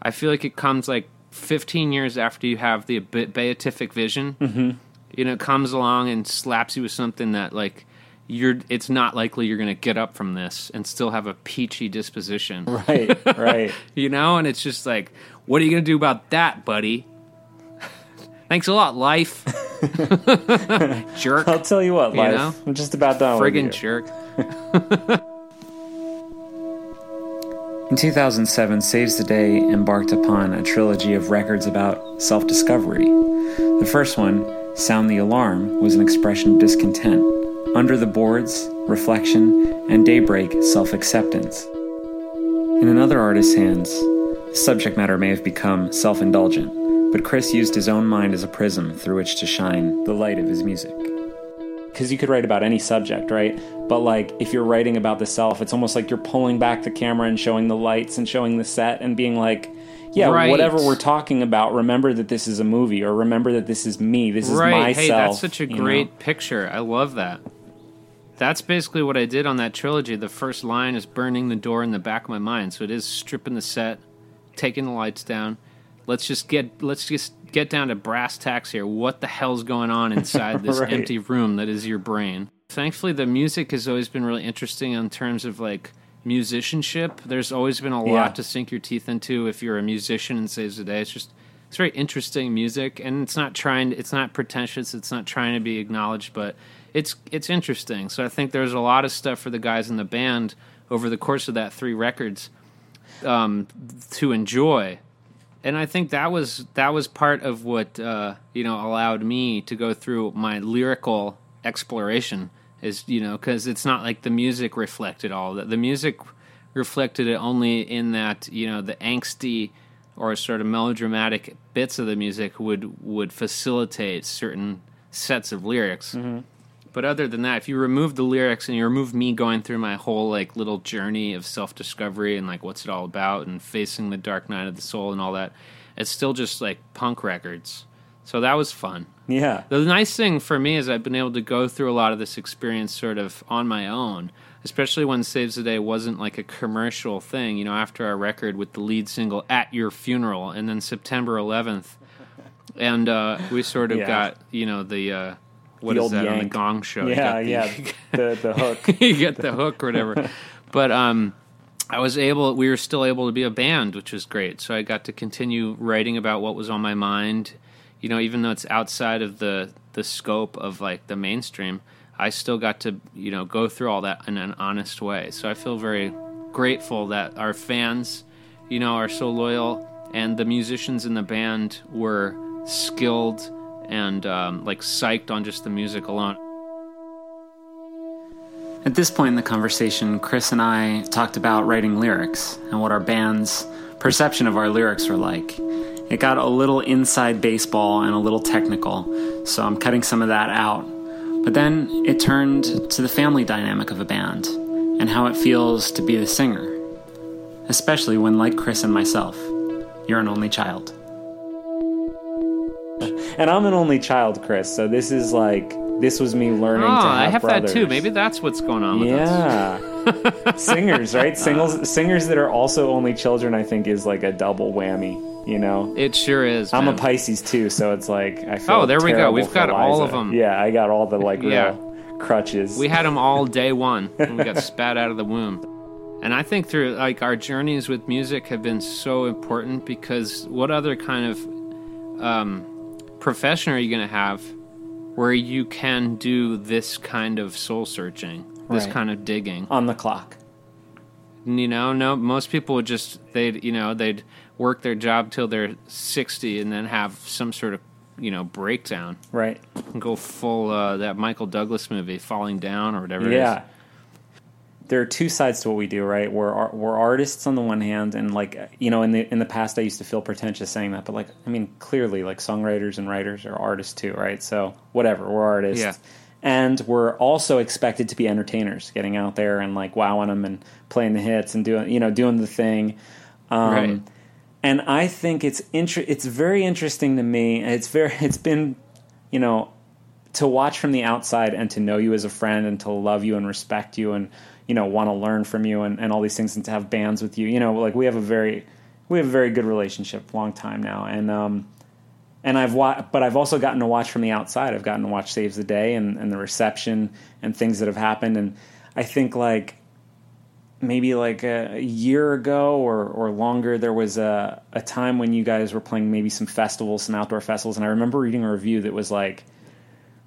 I feel like it comes like 15 years after you have the beatific vision Mm-hmm. You know, comes along and slaps you with something that like you're it's not likely you're going to get up from this and still have a peachy disposition. Right, right. You know, and it's just like what are you going to do about that, buddy? Thanks a lot, life. jerk. I'll tell you what, You life. know? I'm just about done with Friggin' jerk. In 2007, Saves the Day embarked upon a trilogy of records about self discovery. The first one, Sound the Alarm, was an expression of discontent. Under the Boards, Reflection, and Daybreak, Self Acceptance. In another artist's hands, the subject matter may have become self indulgent, but Chris used his own mind as a prism through which to shine the light of his music because you could write about any subject, right? But like if you're writing about the self, it's almost like you're pulling back the camera and showing the lights and showing the set and being like, yeah, Right. whatever we're talking about, remember that this is a movie or remember that this is me. This is right. myself. Hey, that's such a you know? great picture. I love that. That's basically what I did on that trilogy. The first line is burning the door in the back of my mind. So it is stripping the set, taking the lights down. Let's just get let's just get down to brass tacks here. What the hell's going on inside this Right. empty room that is your brain? Thankfully, the music has always been really interesting in terms of like musicianship. There's always been a lot Yeah. to sink your teeth into if you're a musician and saves the day. It's just it's very interesting music, and it's not trying. It's not pretentious. It's not trying to be acknowledged, but it's it's interesting. So I think there's a lot of stuff for the guys in the band over the course of that three records um, to enjoy, and I think that was that was part of what uh, you know allowed me to go through my lyrical exploration. Is you know because it's not like the music reflected all that. The music reflected it only in that you know the angsty or sort of melodramatic bits of the music would would facilitate certain sets of lyrics. Mm-hmm. But other than that, if you remove the lyrics and you remove me going through my whole like little journey of self discovery and like what's it all about and facing the dark night of the soul and all that, it's still just like punk records. So that was fun. Yeah. The nice thing for me is I've been able to go through a lot of this experience sort of on my own, especially when Saves the Day wasn't like a commercial thing. You know, after our record with the lead single "At Your Funeral" and then September 11th, and uh, we sort of Yeah. got you know the uh, what The is that on the. Gong Show? Yeah, the- yeah. The the hook. you get the hook or whatever. but um, I was able. We were still able to be a band, which was great. So I got to continue writing about what was on my mind. You know, even though it's outside of the the scope of like the mainstream, I still got to you know go through all that in an honest way. So I feel very grateful that our fans, you know, are so loyal, and the musicians in the band were skilled and um, like psyched on just the music alone. At this point in the conversation, Chris and I talked about writing lyrics and what our band's perception of our lyrics were like. It got a little inside baseball and a little technical, so I'm cutting some of that out. But then it turned to the family dynamic of a band and how it feels to be the singer, especially when, like Chris and myself, you're an only child. And I'm an only child, Chris, so this is like, this was me learning Oh, to have I have brothers. that too. Maybe that's what's going on with us. Yeah. singers, right? Singles, singers that are also only children, I think, is like a double whammy. You know, It sure is. I'm a. Pisces too, so it's like I feel. Oh, there we go. We've got all of them. Yeah, I got all the like real Yeah. crutches. We had them all day one when we got spat out of the womb. And I think through like our journeys with music have been so important because what other kind of um, profession are you going to have where you can do this kind of soul searching, this Right. kind of digging? on the clock. You know, no, most people would just they'd you know they'd work their job till they're sixty and then have some sort of you know breakdown Right. go full uh, that Michael Douglas movie, Falling Down or whatever. Yeah. There are two sides to what we do, right? We're we're artists on the one hand, and like you know, in the in the past, I used to feel pretentious saying that, but like, I mean, clearly, like songwriters and writers are artists too, right? So whatever, we're artists, Yeah. and we're also expected to be entertainers, getting out there and like wowing them and playing the hits and doing you know doing the thing. Um, Right. And I think it's inter- it's very interesting to me. It's very it's been you know to watch from the outside and to know you as a friend and to love you and respect you and you know want to learn from you and, and all these things and to have bands with you you know like we have a very we have a very good relationship long time now and um and I've wa- but I've also gotten to watch from the outside I've gotten to watch Saves the Day and, and the reception and things that have happened and I think like maybe like a, year ago or or longer, there was a a time when you guys were playing maybe some festivals, some outdoor festivals, and I remember reading a review that was like.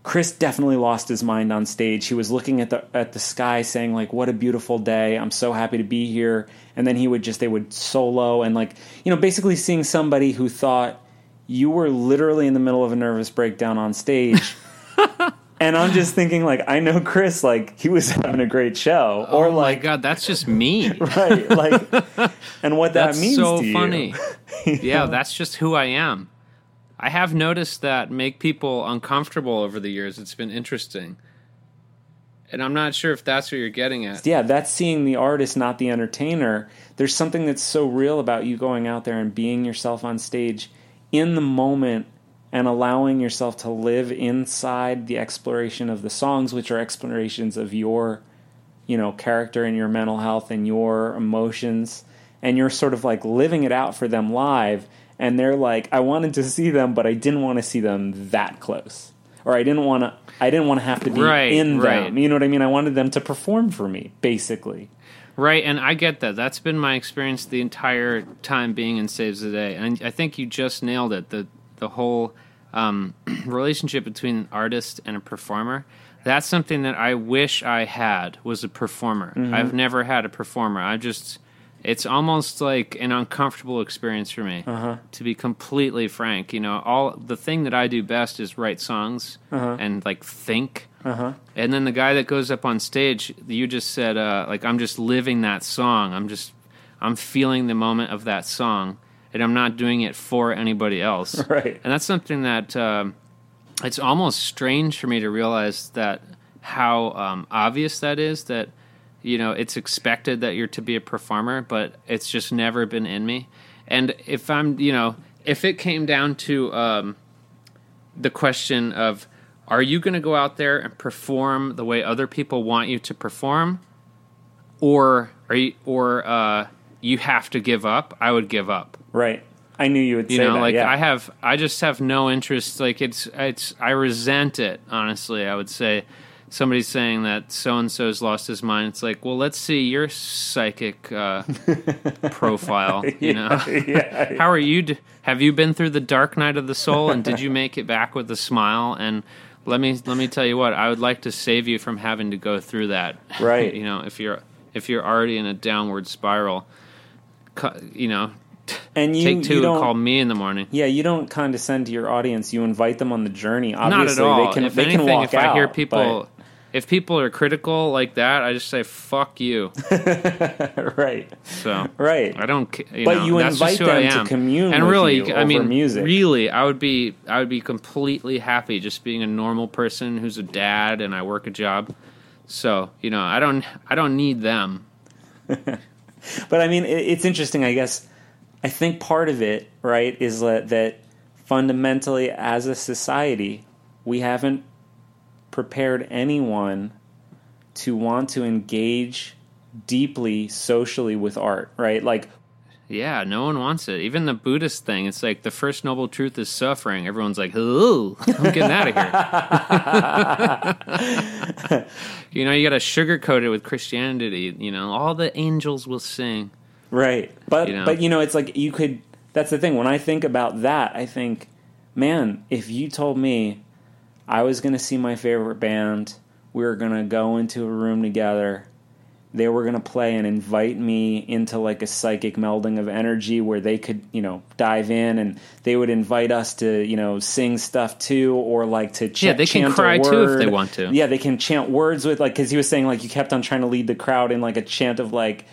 Chris definitely lost his mind on stage. He was looking at the at the sky, saying like, "What a beautiful day! I'm so happy to be here." And then he would just they would solo and like you know basically seeing somebody who thought you were literally in the middle of a nervous breakdown on stage. and I'm just thinking like I know Chris like he was having a great show oh or oh like my god, that's just me. right like and what that means so to you. funny. yeah, that's just who I am. I have noticed that make people uncomfortable over the years. It's been interesting. And I'm not sure if that's what you're getting at. yeah, that's seeing the artist, not the entertainer. There's something that's so real about you going out there and being yourself on stage in the moment and allowing yourself to live inside the exploration of the songs, which are explorations of your, you know, character and your mental health and your emotions. And you're sort of like living it out for them live. And they're like, I wanted to see them, but I didn't want to see them that close. Or I didn't want to. I didn't want to have to be Right, in right. them. You know what I mean? I wanted them to perform for me, basically. Right, and I get that. That's been my experience the entire time being in Saves the Day. And I think you just nailed it. The the whole um, relationship between an artist and a performer. That's something that I wish I had was a performer. I've never had a performer. I just it's almost like an uncomfortable experience for me. To be completely frank, you know, all the thing that I do best is write songs and like think. And then the guy that goes up on stage, you just said, uh, like, I'm just living that song. I'm just, I'm feeling the moment of that song, and I'm not doing it for anybody else. Right. And that's something that um, it's almost strange for me to realize that how um, obvious that is. That you know, it's expected that you're to be a performer, but it's just never been in me. And if I'm, you know, if it came down to um, the question of are you going to go out there and perform the way other people want you to perform or are you or uh, you have to give up i would give up Right. I knew you would you say know that. like yeah. i have i just have no interest like it's it's i resent it honestly i would say somebody's saying that so and so's lost his mind it's like well let's see your psychic uh, profile you know yeah. how are you? D- have you been through the dark night of the soul, and did you make it back with a smile? And let me let me tell you what I would like to save you from having to go through that. Right. you know, if you're if you're already in a downward spiral, you know, And you, take two you don't, call me in the morning. Yeah, you don't condescend to your audience. You invite them on the journey. Not Obviously, at all. they can if they anything, can walk if I hear out, people. If people are critical like that, I just say "fuck you." right, So right. I don't. You But know, you invite them to commune and with really, I mean, music. really, I would be, I would be completely happy just being a normal person who's a dad and I work a job. So you know, I don't, I don't need them. But I mean, it, it's interesting. I guess I think part of it, right, is that that fundamentally, as a society, we haven't prepared anyone to want to engage deeply socially with art, right? Like Yeah, no one wants it. Even the Buddhist thing, it's like the first noble truth is suffering. Everyone's like, "Ooh, I'm getting out of here." you know, you got to sugarcoat it with Christianity. You know, all the angels will sing. Right. But You know? but you know, it's like you could that's the thing. When I think about that, I think, man, if you told me I was gonna see my favorite band, we were gonna go into a room together, they were gonna play and invite me into like a psychic melding of energy where they could, you know, dive in and they would invite us to, you know, sing stuff too or like to ch- Yeah, they can cry too if they want to. Yeah, they can chant words with like because he was saying like you kept on trying to lead the crowd in like a chant of like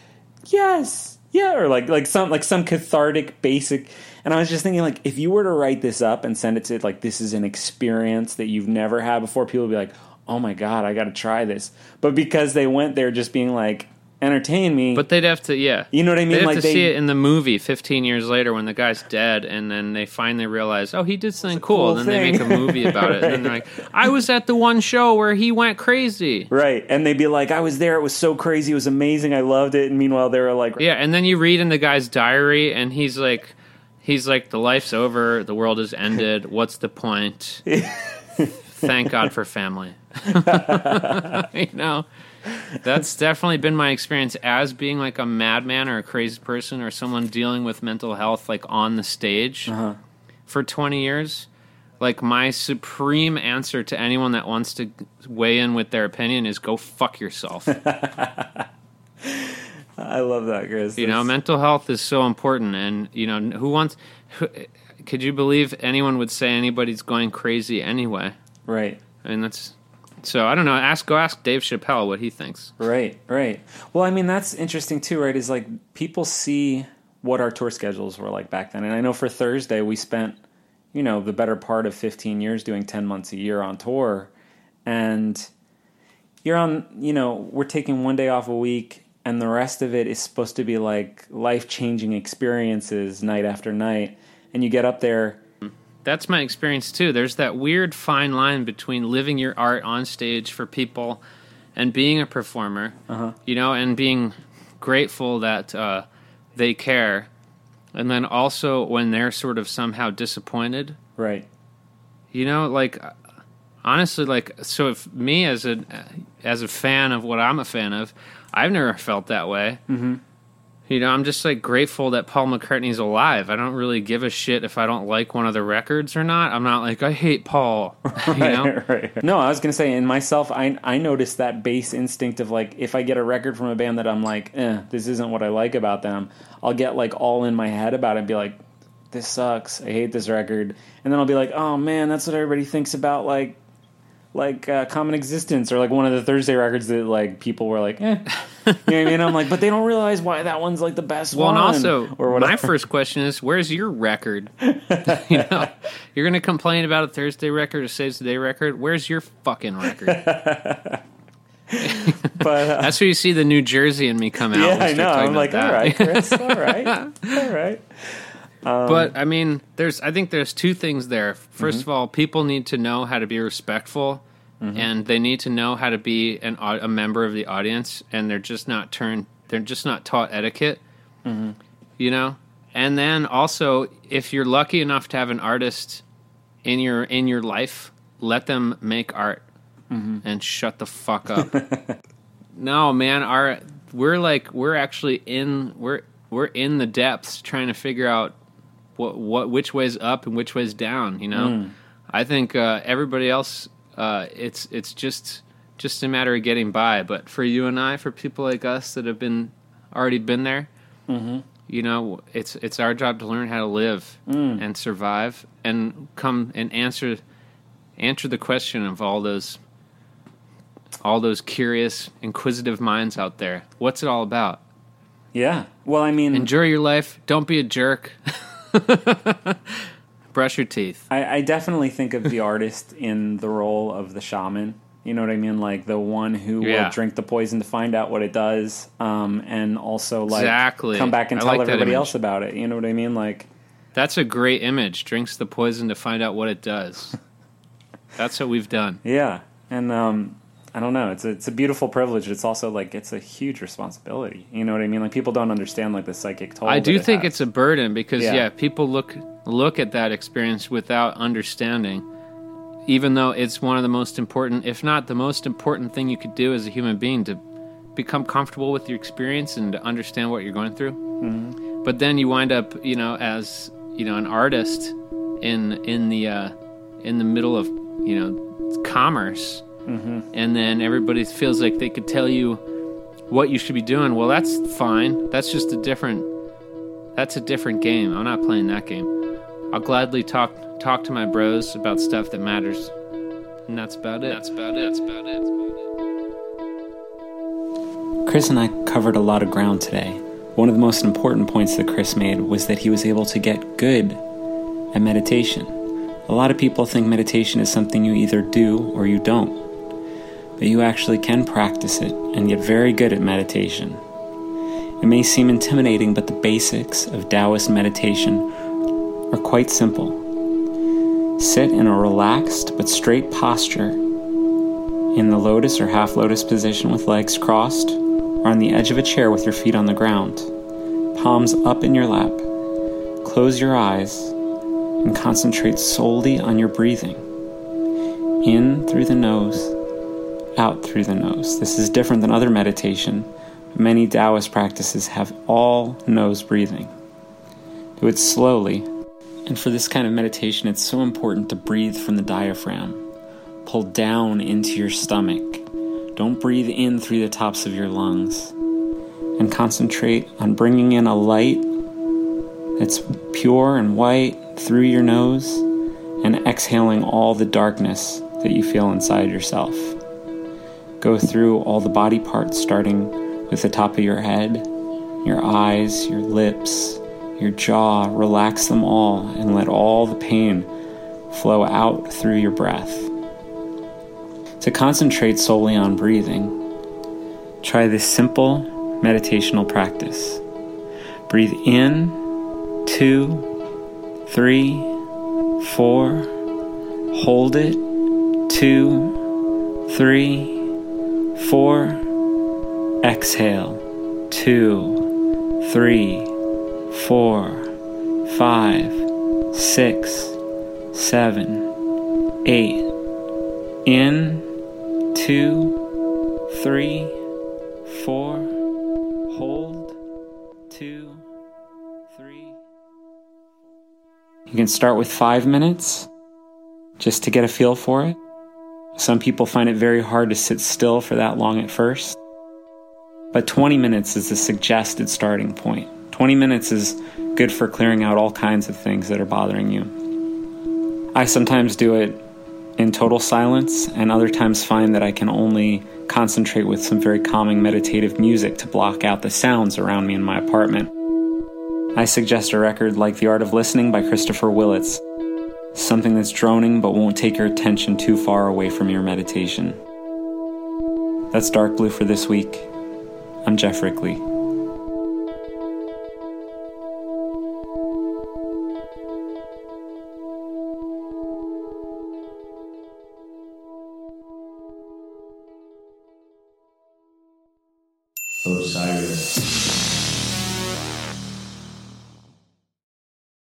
yes yeah or like like some like some cathartic basic. And i was just thinking like if you were to write this up and send it to like this is an experience that you've never had before people would be like oh my god i gotta try this. But because they went there just being like entertain me But they'd have to, yeah. you know what i mean They'd have like to they see it in the movie 15 years later when the guy's dead, and then they finally realize, oh, he did something cool. cool and then they make a movie about it. And they're like, I was at the one show where he went crazy. right and they'd be like i was there it was so crazy it was amazing i loved it and meanwhile they were like Yeah, and then you read in the guy's diary, and he's like, he's like, the life's over, the world has ended. What's the point? Thank God for family. you know, that's definitely been my experience as being like a madman or a crazy person or someone dealing with mental health like on the stage Uh-huh. for 20 years. Like my supreme answer to anyone that wants to weigh in with their opinion is go fuck yourself. I love that, Chris. You know, mental health is so important, and you know, who wants? Who, could you believe anyone would say anybody's going crazy anyway? right. I mean, that's so. I don't know. Ask go ask Dave Chappelle what he thinks. Right, right. Well, I mean, that's interesting too, right? Is like people see what our tour schedules were like back then. And I know for Thursday, we spent, you know, the better part of 15 years doing 10 months a year on tour. And you're on, you know, we're taking one day off a week, and the rest of it is supposed to be like life changing experiences night after night. And you get up there, That's my experience too. There's that weird fine line between living your art on stage for people and being a performer. Uh-huh. You know, and being grateful that uh, they care, and then also when they're sort of somehow disappointed. right? You know, like honestly, like so. If me as a as a fan of what I'm a fan of, I've never felt that way. Mm-hmm. You know, I'm just like grateful that Paul McCartney's alive. I don't really give a shit if I don't like one of the records or not. I'm not like I hate Paul. You know, right. No, I was gonna say in myself, I I noticed that base instinct of like if I get a record from a band that I'm like, eh, this isn't what I like about them, I'll get like all in my head about it and be like, this sucks. I hate this record, and then I'll be like, oh man, that's what everybody thinks about like like uh, Common Existence or like one of the Thursday records that like people were like, eh. you know what I mean? I'm like, but they don't realize why that one's like the best Well, one. and also, or whatever. my first question is, where's your record? you know, you're going to complain about a Thursday record, a Saves the Day record. Where's your fucking record? but uh, That's where you see the New Jersey in me come out. yeah, I know. I'm like, about all that. right, Chris, all right, all right. But I mean, there's I think there's two things there. 1st Mm-hmm. of all, people need to know how to be respectful, and they need to know how to be an a member of the audience, and they're just not turned. They're just not taught etiquette. Mm-hmm. You know, and then also, if you're lucky enough to have an artist in your in your life, let them make art Mm-hmm. and shut the fuck up. no, man, our we're like we're actually in we're we're in the depths trying to figure out what what which way's up and which way's down. You know, Mm. I think uh, everybody else, uh, it's it's just just a matter of getting by. But for you and I, for people like us that have been already been there, Mm-hmm. you know, it's it's our job to learn how to live Mm. and survive and come and answer answer the question of all those all those curious, inquisitive minds out there. What's it all about? Yeah. Well, I mean, Enjoy your life. Don't be a jerk. Brush your teeth. I, I definitely think of the artist in the role of the shaman. You know what I mean? Like the one who Yeah. will drink the poison to find out what it does, um, and also like Exactly. come back and I tell like that everybody image. else about it. You know what I mean? Like, That's a great image. Drinks the poison to find out what it does. That's what we've done. yeah, and um, I don't know. It's a, it's a beautiful privilege. It's also like it's a huge responsibility. You know what I mean? Like people don't understand like the psychic toll. I do it think has. it's a burden because Yeah. yeah. people look look at that experience without understanding. Even though it's one of the most important, if not the most important thing you could do as a human being to become comfortable with your experience and to understand what you're going through. Mm-hmm. But then you wind up, you know, as you know, an artist in in the uh, in the middle of you know commerce, Mm-hmm. and then everybody feels like they could tell you what you should be doing. Well, that's fine. That's just a different. That's a different game. I'm not playing that game. I'll gladly talk talk to my bros about stuff that matters, and that's about it. That's about it. That's about it. That's about it. Chris and I covered a lot of ground today. One of the most important points that Chris made was that he was able to get good at meditation. A lot of people think meditation is something you either do or you don't, but you actually can practice it and get very good at meditation. It may seem intimidating, but the basics of Taoist meditation are quite simple. Sit in a relaxed but straight posture in the lotus or half lotus position with legs crossed, or on the edge of a chair with your feet on the ground, palms up in your lap. Close your eyes and concentrate solely on your breathing. In through the nose out through the nose. This is different than other meditation. Many Taoist practices have all nose breathing. Do it slowly. And for this kind of meditation, it's so important to breathe from the diaphragm. Pull down into your stomach. Don't breathe in through the tops of your lungs. And concentrate on bringing in a light that's pure and white through your nose and exhaling all the darkness that you feel inside yourself. Go through all the body parts, starting with the top of your head, your eyes, your lips, your jaw. Relax them all and let all the pain flow out through your breath. To concentrate solely on breathing, try this simple meditational practice. Breathe in, two, three, four, hold it, two, three, four, exhale, two, three, four, five, six, seven, eight, in, two, three, four, hold, two, three. You can start with five minutes just to get a feel for it. Some people find it very hard to sit still for that long at first. But 20 minutes is the suggested starting point. 20 minutes is good for clearing out all kinds of things that are bothering you. I sometimes do it in total silence, and other times find that I can only concentrate with some very calming meditative music to block out the sounds around me in my apartment. I suggest a record like The Art of Listening by Christopher Willits something that's droning but won't take your attention too far away from your meditation. That's Dark Blue for this week. I'm Geoff Rickly.